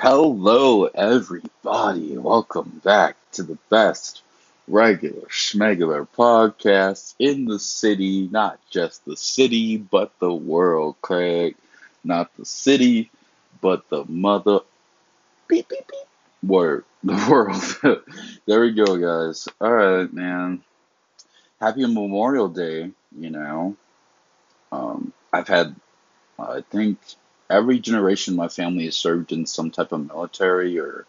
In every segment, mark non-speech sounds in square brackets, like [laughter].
Hello, everybody. Welcome back to the best regular schmegular podcast in the city. Not just the city, but the world, Craig. Not the city, but the mother. Beep, beep, beep. Word. [laughs] The world. there we go, guys. All right, man. Happy Memorial Day, you know. Um, I've had, I think, every generation my family has served in some type of military or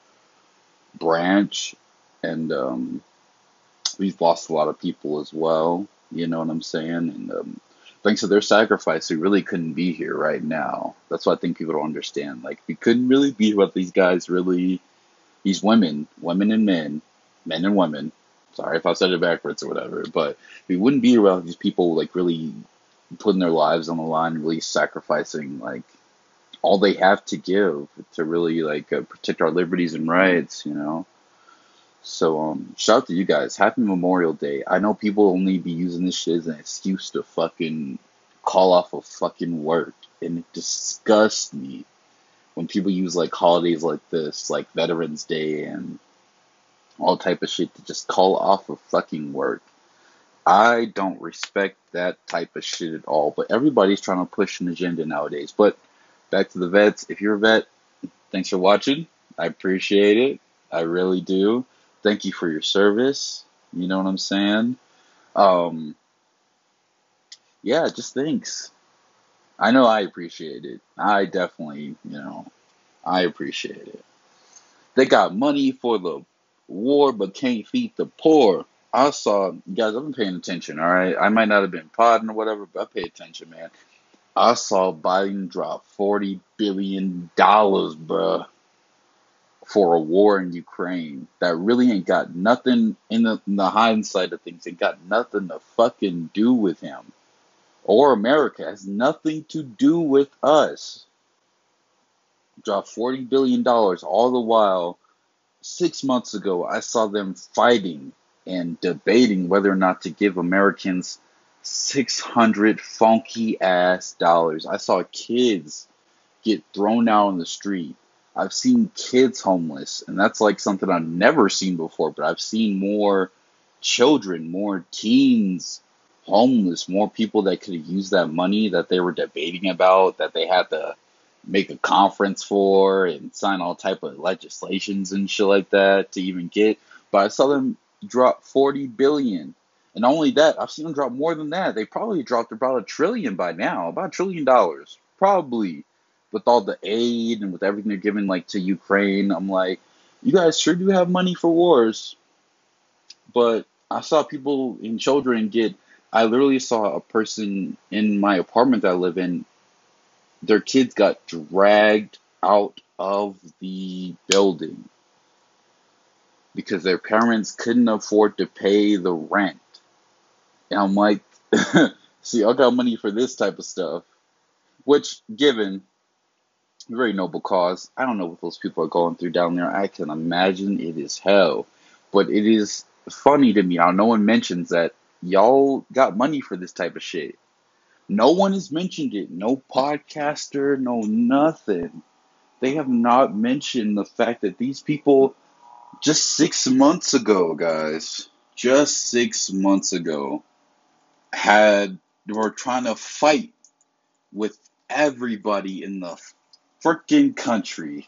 branch, and um, we've lost a lot of people as well. You know what I'm saying? And um, thanks to their sacrifice, we really couldn't be here right now. That's what I think people don't understand. Like we couldn't really be without these guys. Really, these women, women and men, men and women. Sorry if I said it backwards or whatever, but we wouldn't be without these people like really putting their lives on the line, really sacrificing like all they have to give to really like uh, protect our liberties and rights, you know. So um, shout out to you guys. Happy Memorial Day. I know people only be using this shit as an excuse to fucking call off of fucking work, and it disgusts me when people use like holidays like this, like Veterans Day and all type of shit to just call off of fucking work. I don't respect that type of shit at all. But everybody's trying to push an agenda nowadays. But back to the vets. If you're a vet, thanks for watching. I appreciate it. I really do. Thank you for your service. You know what I'm saying? Um, yeah, just thanks. I know I appreciate it. I definitely, you know, I appreciate it. They got money for the war, but can't feed the poor. I saw, guys, I've been paying attention, all right? I might not have been podding or whatever, but I pay attention, man. I saw Biden drop forty billion dollars, bruh, for a war in Ukraine that really ain't got nothing in the, in the hindsight of things. It got nothing to fucking do with him or America. It has nothing to do with us. Drop forty billion dollars. All the while, six months ago, I saw them fighting and debating whether or not to give Americans 600 funky ass dollars. I saw kids get thrown out on the street. I've seen kids homeless, and that's like something I've never seen before, but I've seen more children, more teens homeless, more people that could have used that money that they were debating about, that they had to make a conference for and sign all type of legislations and shit like that to even get. But I saw them drop 40 billion and not only that, I've seen them drop more than that. They probably dropped about a trillion by now, about a trillion dollars, probably, with all the aid and with everything they're giving like to Ukraine. I'm like, you guys sure do have money for wars, but I saw people and children get. I literally saw a person in my apartment that I live in. Their kids got dragged out of the building because their parents couldn't afford to pay the rent and I'm like, [laughs] see, I got money for this type of stuff. Which, given, very noble cause. I don't know what those people are going through down there. I can imagine it is hell. But it is funny to me how no one mentions that y'all got money for this type of shit. No one has mentioned it. No podcaster, no nothing. They have not mentioned the fact that these people, just six months ago, guys, just six months ago, had were trying to fight with everybody in the freaking country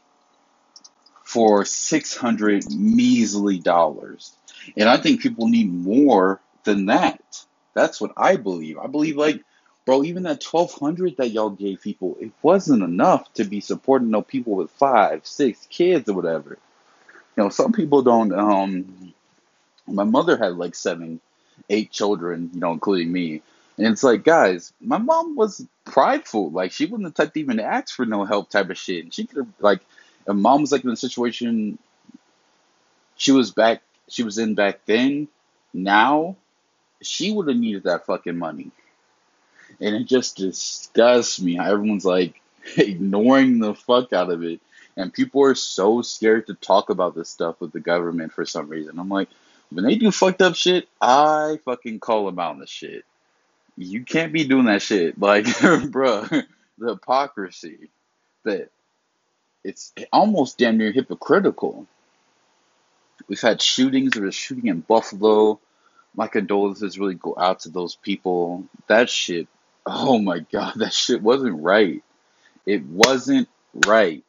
for 600 measly dollars. And I think people need more than that. That's what I believe. I believe like bro, even that 1200 that y'all gave people, it wasn't enough to be supporting no people with 5, 6 kids or whatever. You know, some people don't um my mother had like 7 eight children, you know, including me. And it's like, guys, my mom was prideful. Like, she the type to even ask for no help type of shit. And she could have, like, if mom was like in a situation she was back, she was in back then, now, she would have needed that fucking money. And it just disgusts me how everyone's like [laughs] ignoring the fuck out of it. And people are so scared to talk about this stuff with the government for some reason. I'm like, when they do fucked up shit, I fucking call them out on the shit. You can't be doing that shit. [laughs] Like, bruh, [laughs] the hypocrisy that it's almost damn near hypocritical. We've had shootings. There was a shooting in Buffalo. My condolences really go out to those people. That shit, oh my god, [laughs] that shit wasn't right. It wasn't right.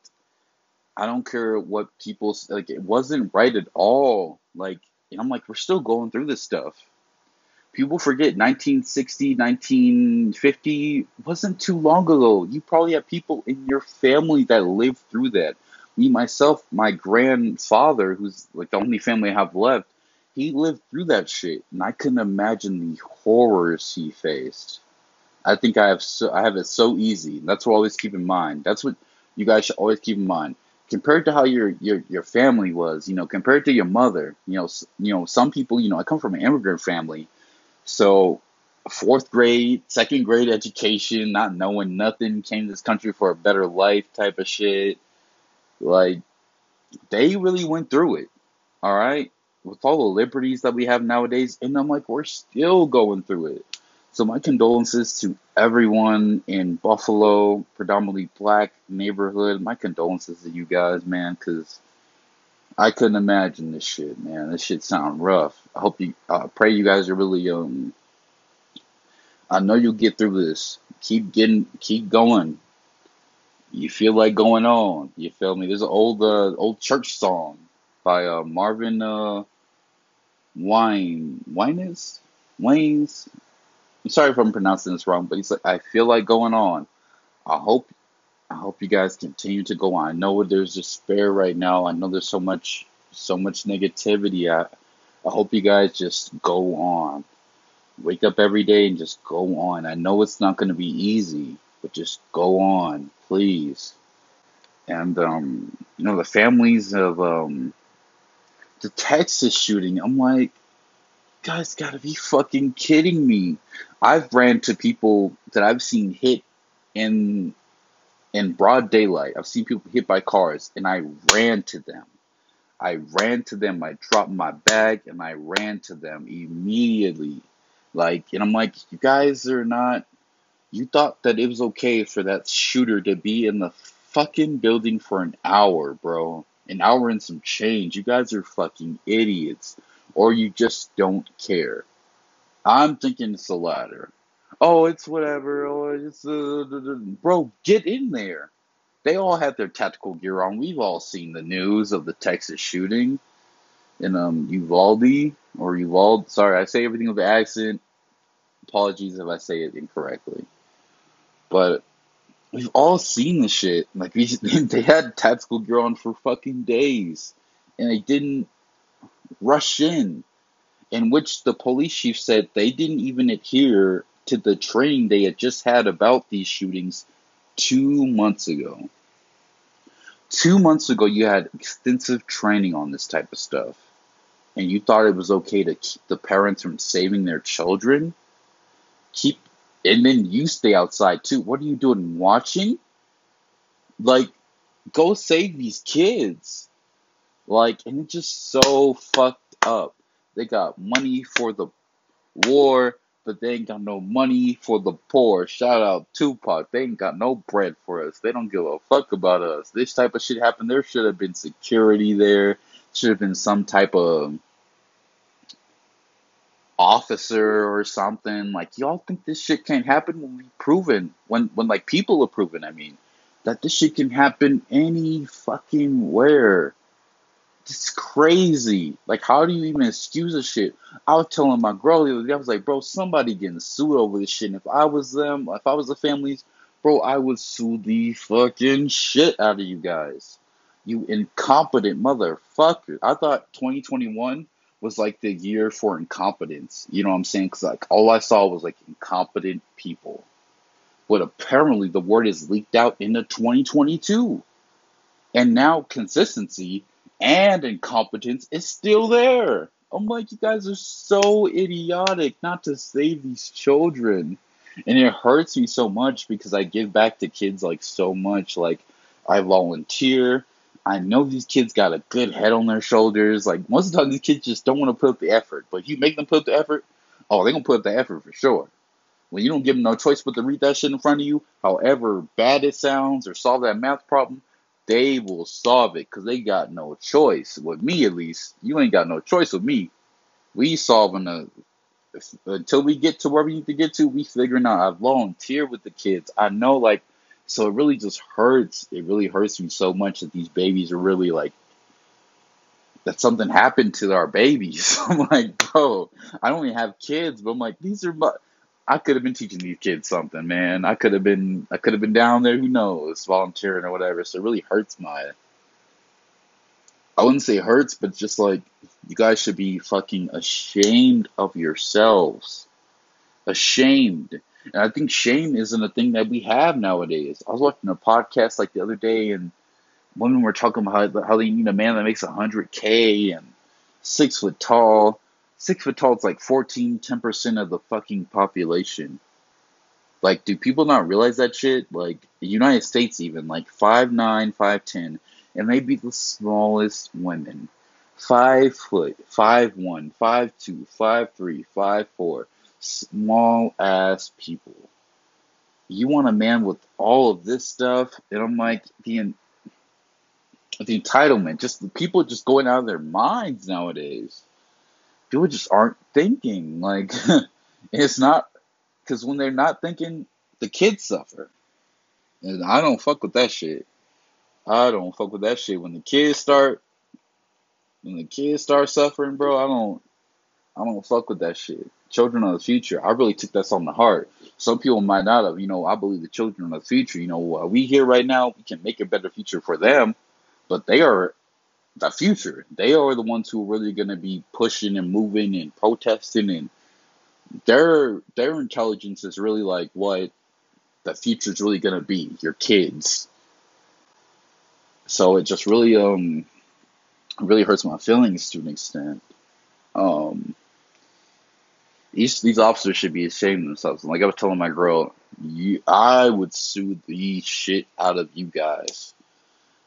I don't care what people like. It wasn't right at all. Like, and I'm like, we're still going through this stuff. People forget 1960, 1950 wasn't too long ago. You probably have people in your family that lived through that. Me, myself, my grandfather, who's like the only family I have left, he lived through that shit, and I couldn't imagine the horrors he faced. I think I have so I have it so easy. That's what I always keep in mind. That's what you guys should always keep in mind compared to how your your your family was, you know, compared to your mother, you know, you know, some people, you know, I come from an immigrant family, so fourth grade, second grade education, not knowing nothing, came to this country for a better life type of shit. Like they really went through it. All right, with all the liberties that we have nowadays, and I'm like, we're still going through it. So my condolences to everyone in Buffalo, predominantly black neighborhood. My condolences to you guys, man, because I couldn't imagine this shit, man. This shit sound rough. I hope you, uh, pray you guys are really um. I know you'll get through this. Keep getting, keep going. You feel like going on. You feel me? There's an old, uh, old church song by uh, Marvin uh, Wine, Wines, Wayne's. I'm sorry if I'm pronouncing this wrong, but he's like, I feel like going on. I hope, I hope you guys continue to go on. I know there's despair right now. I know there's so much, so much negativity. I, I hope you guys just go on. Wake up every day and just go on. I know it's not going to be easy, but just go on, please. And um, you know the families of um, the Texas shooting. I'm like, guys gotta be fucking kidding me. I've ran to people that I've seen hit in in broad daylight. I've seen people hit by cars and I ran to them. I ran to them. I dropped my bag and I ran to them immediately. Like, and I'm like, you guys are not. You thought that it was okay for that shooter to be in the fucking building for an hour, bro. An hour and some change. You guys are fucking idiots or you just don't care. I'm thinking it's the latter. Oh, it's whatever. Oh, it's uh, bro, get in there. They all had their tactical gear on. We've all seen the news of the Texas shooting in um Uvalde or Uvalde. Sorry, I say everything with the accent. Apologies if I say it incorrectly. But we've all seen the shit. Like we, [laughs] they had tactical gear on for fucking days, and they didn't rush in, in which the police chief said they didn't even adhere to the training they had just had about these shootings two months ago. Two months ago, you had extensive training on this type of stuff, and you thought it was okay to keep the parents from saving their children. Keep, and then you stay outside too. What are you doing? Watching? Like, go save these kids. Like, and it's just so fucked up. They got money for the war, but they ain't got no money for the poor. Shout out Tupac. They ain't got no bread for us. They don't give a fuck about us. This type of shit happened. There should have been security there. Should have been some type of officer or something. Like y'all think this shit can't happen when we proven when when like people are proven, I mean, that this shit can happen any fucking where. It's crazy. Like, how do you even excuse a shit? I was telling my girl the other day, I was like, bro, somebody getting sued over this shit. And if I was them, if I was the families, bro, I would sue the fucking shit out of you guys. You incompetent motherfucker. I thought 2021 was like the year for incompetence. You know what I'm saying? Because like all I saw was like incompetent people. But apparently the word is leaked out into 2022. And now consistency and incompetence is still there. I'm like, you guys are so idiotic not to save these children. And it hurts me so much because I give back to kids like so much. Like, I volunteer. I know these kids got a good head on their shoulders. Like, most of the time, these kids just don't want to put up the effort. But if you make them put up the effort, oh, they're going to put up the effort for sure. When you don't give them no choice but to read that shit in front of you, however bad it sounds, or solve that math problem, they will solve it because they got no choice. With me, at least, you ain't got no choice with me. We solving a until we get to where we need to get to. We figuring out. I volunteer with the kids. I know, like, so it really just hurts. It really hurts me so much that these babies are really like that something happened to our babies. [laughs] I'm like, bro, I don't even have kids, but I'm like, these are my. I could have been teaching these kids something, man. I could have been, I could have been down there. Who knows, volunteering or whatever. So it really hurts my. I wouldn't say hurts, but just like you guys should be fucking ashamed of yourselves, ashamed. And I think shame isn't a thing that we have nowadays. I was watching a podcast like the other day, and women were talking about how, how they need a man that makes 100K and six foot tall. Six foot tall is like 14, 10% of the fucking population. Like, do people not realize that shit? Like, the United States, even, like 5'9, 5'10, and they be the smallest women. Five foot, five one, five two, five three, five four, small ass people. You want a man with all of this stuff, and I'm like, the the entitlement, just the people just going out of their minds nowadays. People just aren't thinking. Like [laughs] it's not because when they're not thinking, the kids suffer, and I don't fuck with that shit. I don't fuck with that shit. When the kids start, when the kids start suffering, bro, I don't, I don't fuck with that shit. Children of the future. I really took that on the heart. Some people might not have. You know, I believe the children of the future. You know, we here right now, we can make a better future for them but they are the future. They are the ones who are really going to be pushing and moving and protesting, and their their intelligence is really like what the future is really going to be. Your kids. So it just really um really hurts my feelings to an extent. Um, these these officers should be ashamed of themselves. Like I was telling my girl, you I would sue the shit out of you guys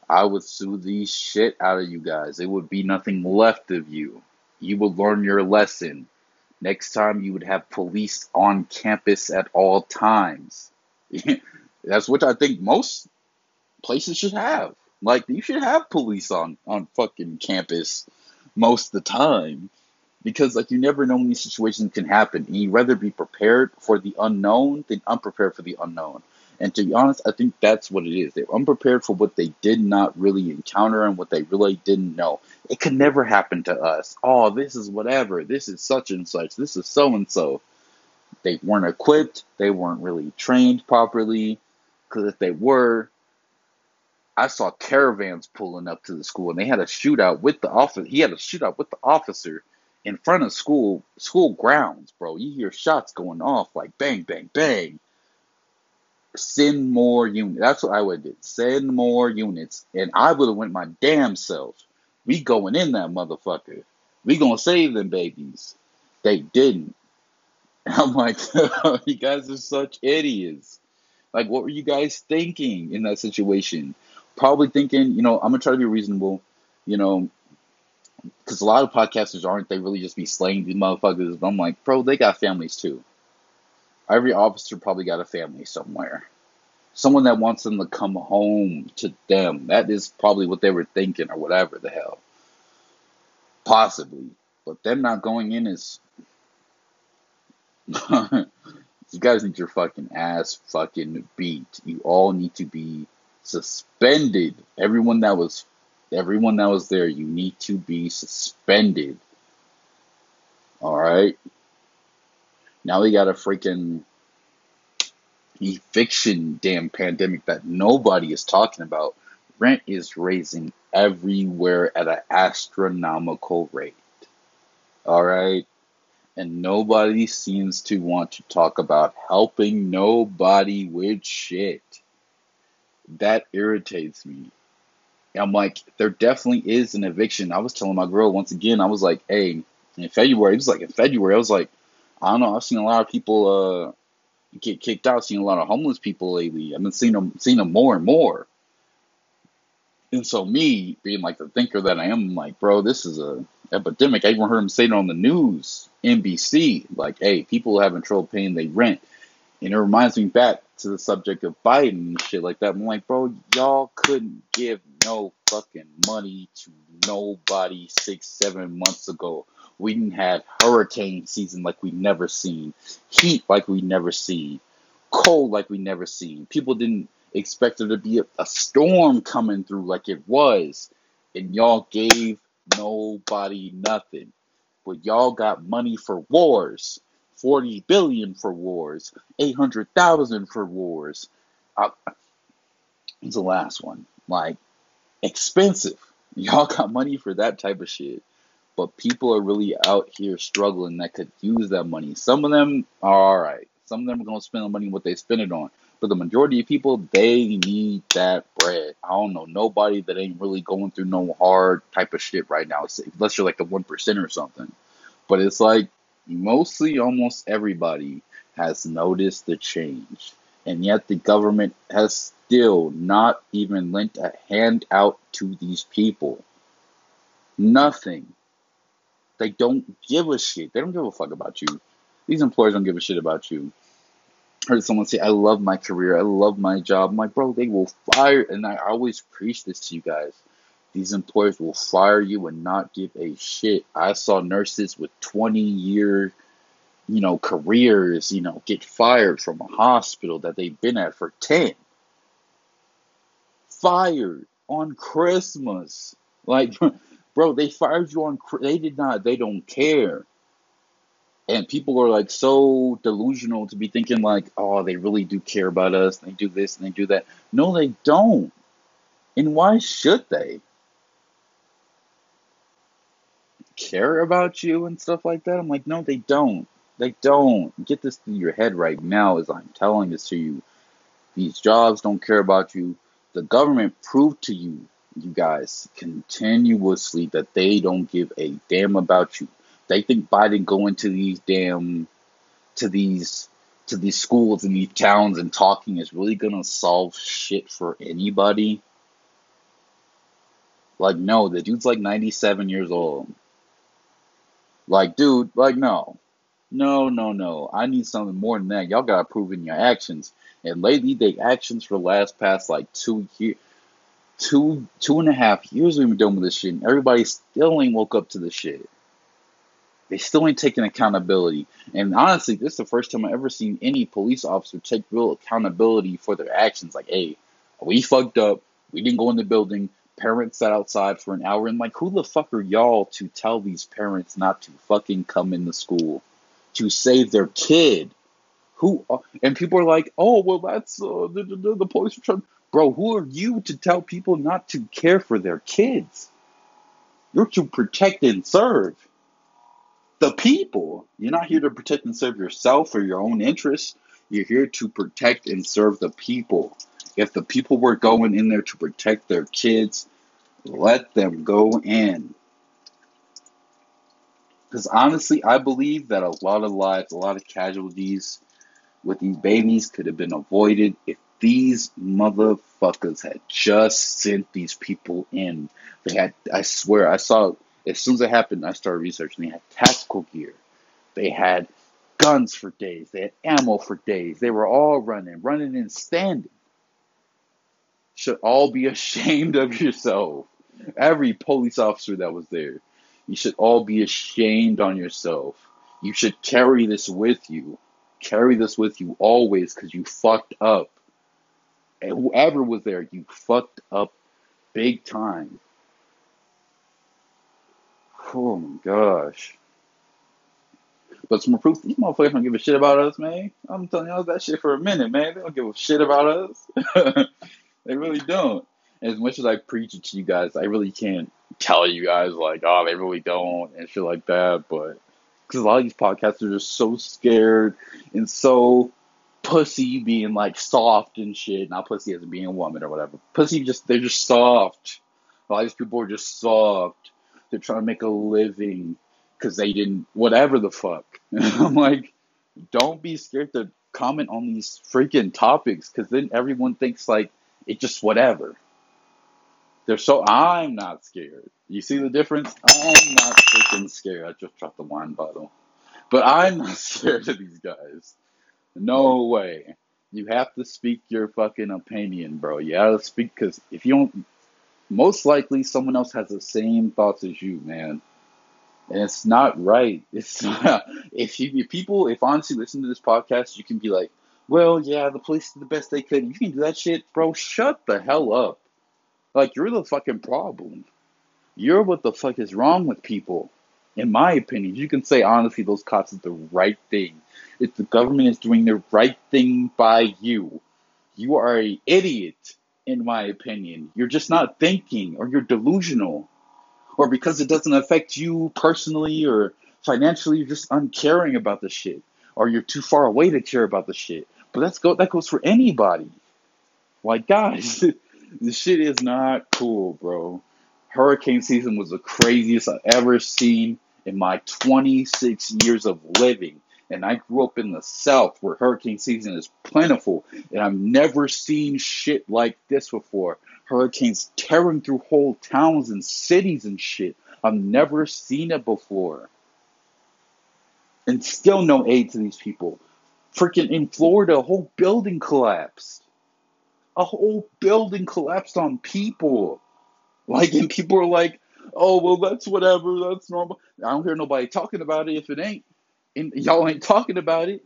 I would sue the shit out of you guys. There would be nothing left of you. You would learn your lesson. Next time, you would have police on campus at all times. [laughs] That's what I think most places should have. Like, you should have police on, on fucking campus most of the time. Because, like, you never know when these situations can happen. And you'd rather be prepared for the unknown than unprepared for the unknown. And to be honest, I think that's what it is. They're unprepared for what they did not really encounter and what they really didn't know. It could never happen to us. Oh, this is whatever. This is such and such. This is so and so. They weren't equipped. They weren't really trained properly. Because if they were, I saw caravans pulling up to the school and they had a shootout with the officer. He had a shootout with the officer in front of school school grounds, bro. You hear shots going off like bang, bang, bang send more units. That's what I would do. Send more units. And I would have went my damn self. We going in that motherfucker. We gonna save them babies. They didn't. And [laughs] I'm like, [laughs] you guys are such idiots. Like, what were you guys thinking in that situation? Probably thinking, you know, I'm gonna try to be reasonable, you know, because a lot of podcasters aren't. They really just be slaying these motherfuckers. But I'm like, bro, they got families too. Every officer probably got a family somewhere. Someone that wants them to come home to them. That is probably what they were thinking, or whatever the hell. Possibly. But them not going in is. [laughs] you guys need your fucking ass fucking beat. You all need to be suspended. Everyone that was everyone that was there, you need to be suspended. Alright? Now we got a freaking eviction damn pandemic that nobody is talking about. Rent is raising everywhere at an astronomical rate. All right? And nobody seems to want to talk about helping nobody with shit. That irritates me. I'm like, there definitely is an eviction. I was telling my girl once again, I was like, hey, in February, it was like in February, I was like, I don't know. I've seen a lot of people uh, get kicked out. Seen a lot of homeless people lately. I've been seeing them, seeing them more and more. And so me being like the thinker that I am, I'm like, bro, this is a epidemic. I even heard him say it on the news, NBC, like, hey, people having trouble paying their rent. And it reminds me back to the subject of Biden and shit like that. I'm like, bro, y'all couldn't give no fucking money to nobody six, seven months ago. We didn't have hurricane season like we never seen, heat like we never seen, cold like we never seen. People didn't expect there to be a, a storm coming through like it was, and y'all gave nobody nothing. But y'all got money for wars. 40 billion for wars, 800,000 for wars. Uh, it's the last one. Like, expensive. [laughs] Y'all got money for that type of shit. But people are really out here struggling that could use that money. Some of them are alright. Some of them are going to spend the money what they spend it on. But the majority of people, they need that bread. I don't know nobody that ain't really going through no hard type of shit right now, unless you're like the 1% or something. But it's like, mostly almost everybody has noticed the change, and yet the government has still not even lent a hand out to these people. Nothing. They don't give a shit. They don't give a fuck about you. These employers don't give a shit about you. I heard someone say, I love my career. I love my job. I'm like, bro, they will fire. And I always preach this to you guys. These employers will fire you and not give a shit. I saw nurses with 20 year, you know, careers, you know, get fired from a hospital that they've been at for 10. Fired on Christmas. Like, [laughs] bro, they fired you on, they did not, they don't care. And people are like so delusional to be thinking like, oh, they really do care about us. They do this and they do that. No, they don't. And why should they? care about you and stuff like that. I'm like, no, they don't. They don't. Get this through your head right now as I'm telling this to you. These jobs don't care about you. The government proved to you, you guys, continuously that they don't give a damn about you. They think Biden going to these damn to these to these schools and these towns and talking is really gonna solve shit for anybody. Like no, the dude's like 97 years old. Like, dude, like, no. No, no, no. I need something more than that. Y'all gotta prove in your actions. And lately, the actions for last past like two years, two two and a half years we've been dealing with this shit. And everybody still ain't woke up to the shit. They still ain't taking accountability. And honestly, this is the first time I ever seen any police officer take real accountability for their actions. Like, hey, we fucked up. We didn't go in the building parents sat outside for an hour and like who the fuck are y'all to tell these parents not to fucking come in the school to save their kid who and people are like oh well that's uh, the, the, the police are trying bro who are you to tell people not to care for their kids? You're to protect and serve the people. You're not here to protect and serve yourself or your own interests. You're here to protect and serve the people. If the people were going in there to protect their kids, let them go in. Because honestly, I believe that a lot of lives, a lot of casualties with these babies could have been avoided if these motherfuckers had just sent these people in. They had, I swear, I saw, as soon as it happened, I started researching. They had tactical gear. They had guns for days. They had ammo for days. They were all running, running and standing should all be [laughs] ashamed of yourself. Every police officer that was there. You should all be ashamed on yourself. You should carry this with you. Carry this with you always because you fucked up. Whoever was there, you fucked up big time. Oh my gosh. But some proof, these motherfuckers don't give a shit about us, man. I'm telling y'all that shit for a minute, man. They don't give a shit about us. [laughs] They really don't. As much as I preach it to you guys, I really can't tell you guys like, oh, they really don't and shit like that. But because a lot of these podcasters are so scared and so pussy being like soft and shit. Not pussy as being a woman or whatever. Pussy just they're just soft. A lot of these people are just soft. They're trying to make a living because they didn't whatever the fuck. [laughs] I'm like, don't be scared to comment on these freaking topics because then everyone thinks like it's just whatever. They're so I'm not scared. You see the difference? I'm not freaking scared. I just dropped the wine bottle. But I'm not [laughs] scared of these guys. No way. You have to speak your fucking opinion, bro. You gotta speak because if you don't, most likely someone else has the same thoughts as you, man. And it's not right. [laughs] It's not, if you if people if honestly listen to this podcast, you can be like, well, yeah, the police did the best they could. You can do that shit, bro. Shut the hell up. Like you're the fucking problem. You're what the fuck is wrong with people. In my opinion, you can say honestly, those cops did the right thing. If the government is doing the right thing by you, you are a idiot. In my opinion, you're just not thinking, or you're delusional, or because it doesn't affect you personally or financially, you're just uncaring about the shit, or you're too far away to care about the shit. But that's go that goes for anybody. Like guys, [laughs] this shit is not cool, bro. Hurricane season was the craziest I've ever seen in my 26 years of living. And I grew up in the South where hurricane season is plentiful. And I've never seen shit like this before. Hurricanes tearing through whole towns and cities and shit. I've never seen it before. And still no aid to these people. Freaking in Florida, a whole building collapsed. A whole building collapsed on people. Like, and people are like, oh, well, that's whatever. That's normal. I don't hear nobody talking about it if it ain't. And y'all ain't talking about it.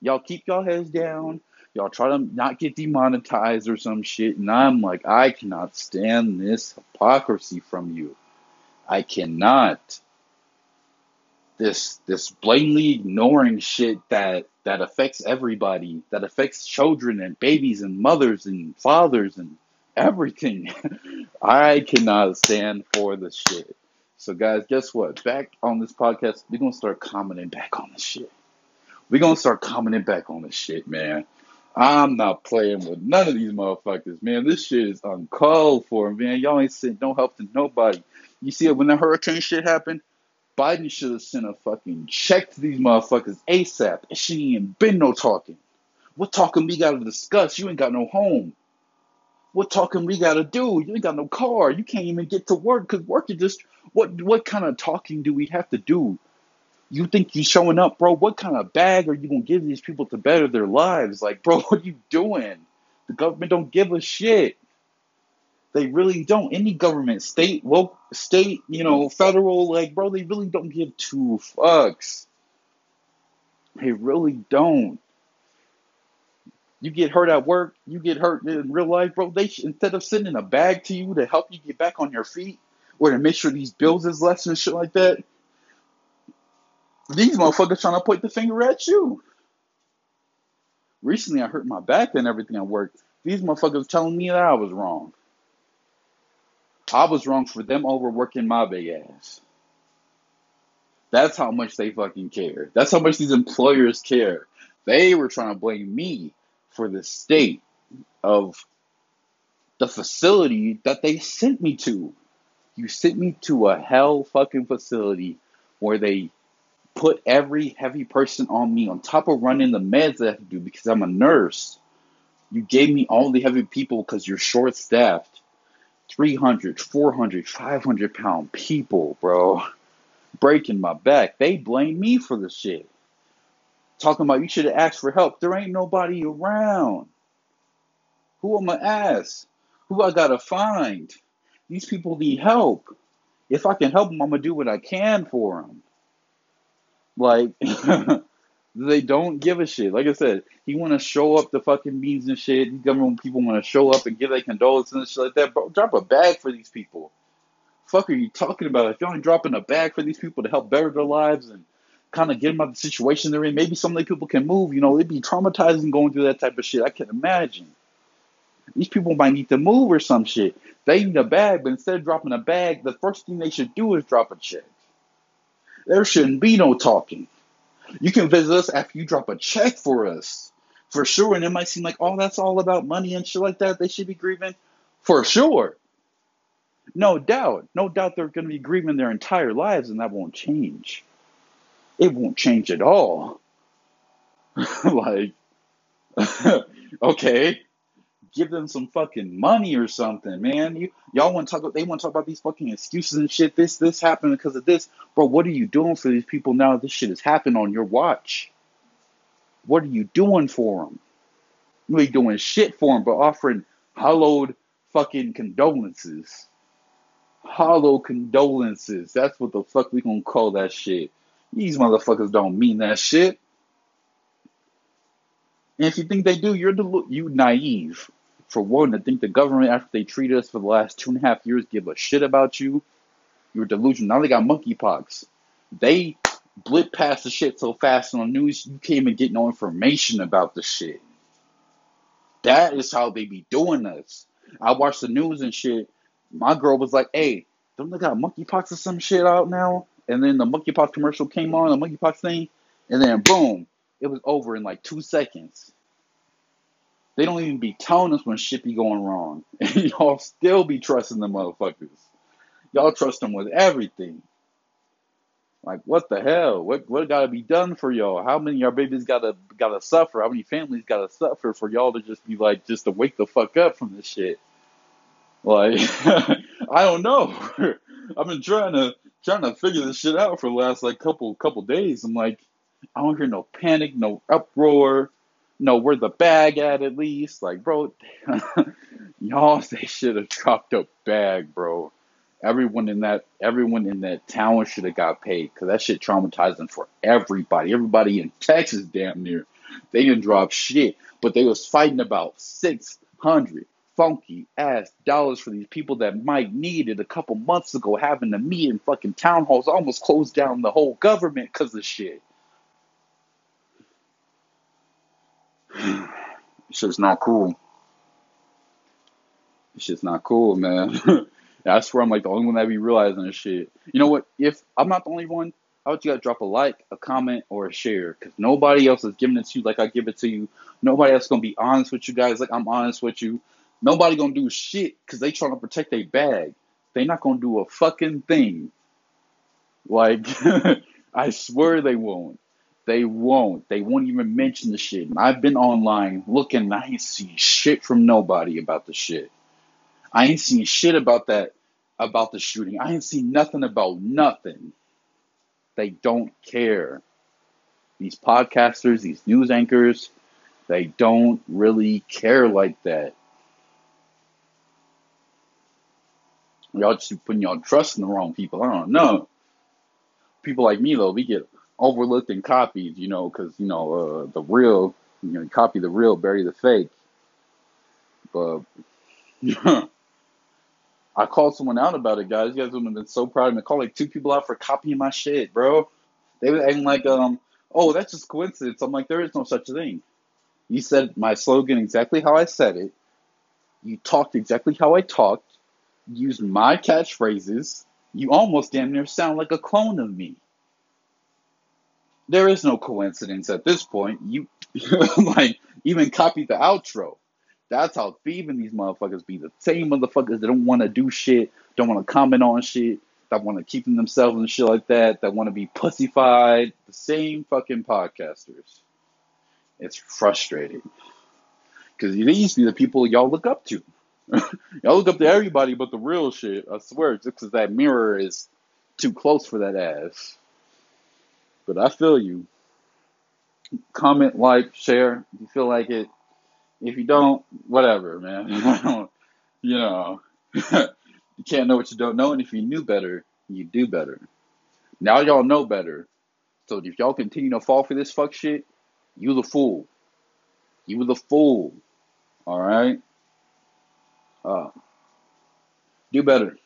Y'all keep y'all heads down. Y'all try to not get demonetized or some shit. And I'm like, I cannot stand this hypocrisy from you. I cannot. This this blatantly ignoring shit that that affects everybody, that affects children and babies and mothers and fathers and everything. [laughs] I cannot stand for the shit. So guys, guess what? Back on this podcast, we're gonna start commenting back on the shit. We're gonna start commenting back on the shit, man. I'm not playing with none of these motherfuckers, man. This shit is uncalled for, man. Y'all ain't sent no help to nobody. You see when the hurricane shit happened? Biden should have sent a fucking check to these motherfuckers ASAP. It shouldn't even been no talking. What talking we gotta discuss? You ain't got no home. What talking we gotta do? You ain't got no car. You can't even get to work because work is just what what kind of talking do we have to do? You think you showing up, bro? What kind of bag are you gonna give these people to better their lives? Like, [laughs] bro, what are you doing? The government don't give a shit. They really don't. Any government, state, local, state, you know, federal, like, bro, they really don't give two fucks. They really don't. You get hurt at work, you get hurt in real life, bro. They instead of sending a bag to you to help you get back on your feet or to make sure these bills is less and shit like that, these motherfuckers trying to point the finger at you. Recently, I hurt my back and everything at work. These motherfuckers telling me that I was wrong. I was wrong for them overworking my big ass. That's how much they fucking care. That's how much these employers care. They were trying to blame me for the state of the facility that they sent me to. You sent me to a hell fucking facility where they put every heavy person on me on top of running the meds that I have to do because I'm a nurse. You gave me all the heavy people because you're short staffed. 300, 400, 500 pound people, bro, breaking my back. They blame me for the shit. Talking about you should have asked for help. There ain't nobody around. Who am I ask? Who I gotta find? These people need help. If I can help them, I'm gonna do what I can for them. Like, [laughs] they don't give a shit. Like I said, he want to show up the fucking meetings and shit. Government people want to show up and give their condolences and shit like that. Bro, drop a bag for these people. Fuck are you talking about? If you only dropping a bag for these people to help better their lives and kind of get them out of the situation they're in, maybe some of the people can move. You know, it'd be traumatizing going through that type of shit. I can imagine. These people might need to move or some shit. They need a bag, but instead of dropping a bag, the first thing they should do is drop a check. There shouldn't be no talking. You can visit us after you drop a check for us. For sure. And it might seem like, oh, that's all about money and shit like that. They should be grieving. For sure. No doubt. No doubt they're going to be grieving their entire lives and that won't change. It won't change at all. [laughs] like, [laughs] okay give them some fucking money or something, man. You y'all want to talk? About, They want to talk about these fucking excuses and shit. This this happened because of this, bro. What are you doing for these people now? This shit has happened on your watch. What are you doing for them? You ain't doing shit for them, but offering hollowed fucking condolences. Hollow condolences. That's what the fuck we gonna call that shit. These motherfuckers don't mean that shit. And if you think they do, you're delu- you naive. For one, to think the government, after they treated us for the last two and a half years, give a shit about you. You're delusional. Now they got monkeypox. They blip past the shit so fast on the news, you can't even get no information about the shit. That is how they be doing us. I watch the news and shit. My girl was like, "Hey, don't they got monkeypox or some shit out now?" And then the monkeypox commercial came on, the monkeypox thing, and then boom, it was over in like two seconds. They don't even be telling us when shit be going wrong, and [laughs] y'all still be trusting the motherfuckers. Y'all trust them with everything. Like what the hell? What what gotta be done for y'all? How many your babies gotta gotta suffer? How many families gotta suffer for y'all to just be like just to wake the fuck up from this shit? Like [laughs] I don't know. [laughs] I've been trying to trying to figure this shit out for the last like couple couple days. I'm like, I don't hear no panic, no uproar, no where the bag at at least. Like, bro, [laughs] y'all they should have dropped a bag, bro. Everyone in that everyone in that town should have got paid because that shit traumatizing for everybody. Everybody in Texas, damn near, they didn't drop shit, but they was fighting about six hundred funky ass dollars for these people that might need it a couple months ago, having to meet in fucking town halls, almost closed down the whole government because of shit. [sighs] It's just not cool. It's just not cool, man. [laughs] That's where I'm like the only one that be realizing this shit. You know what? If I'm not the only one, I want you to drop a like, a comment, or a share because nobody else is giving it to you like I give it to you. Nobody else gonna be honest with you guys like I'm honest with you. Nobody gonna do shit because they trying to protect their bag. They not gonna do a fucking thing. Like [laughs] I swear they won't. They won't. They won't even mention the shit. And I've been online looking. I ain't seen shit from nobody about the shit. I ain't seen shit about that, about the shooting. I ain't seen nothing about nothing. They don't care. These podcasters, these news anchors, they don't really care like that. Y'all just putting y'all trust in the wrong people. I don't know. People like me though, we get overlooked and copied, you know, because you know uh, the real, you know, copy the real, bury the fake. But [laughs] I called someone out about it, guys. You guys would have been so proud of me. I called like two people out for copying my shit, bro. They were acting like, um, oh, that's just coincidence. I'm like, there is no such thing. You said my slogan exactly how I said it. You talked exactly how I talked. Used my catchphrases. You almost damn near sound like a clone of me. There is no coincidence at this point. You [laughs] like even copied the outro. That's how thieving these motherfuckers be. The same motherfuckers that don't want to do shit, don't want to comment on shit, that want to keep themselves and shit like that, that want to be pussified. The same fucking podcasters. It's frustrating. Because these be the people y'all look up to. [laughs] y'all look up to everybody but the real shit. I swear, just because that mirror is too close for that ass. But I feel you. Comment, like, share if you feel like it. If you don't, whatever, man. [laughs] you know, [laughs] you can't know what you don't know, and if you knew better, you do better. Now y'all know better. So if y'all continue to fall for this fuck shit, you the fool. You the fool. All right. Uh, do better.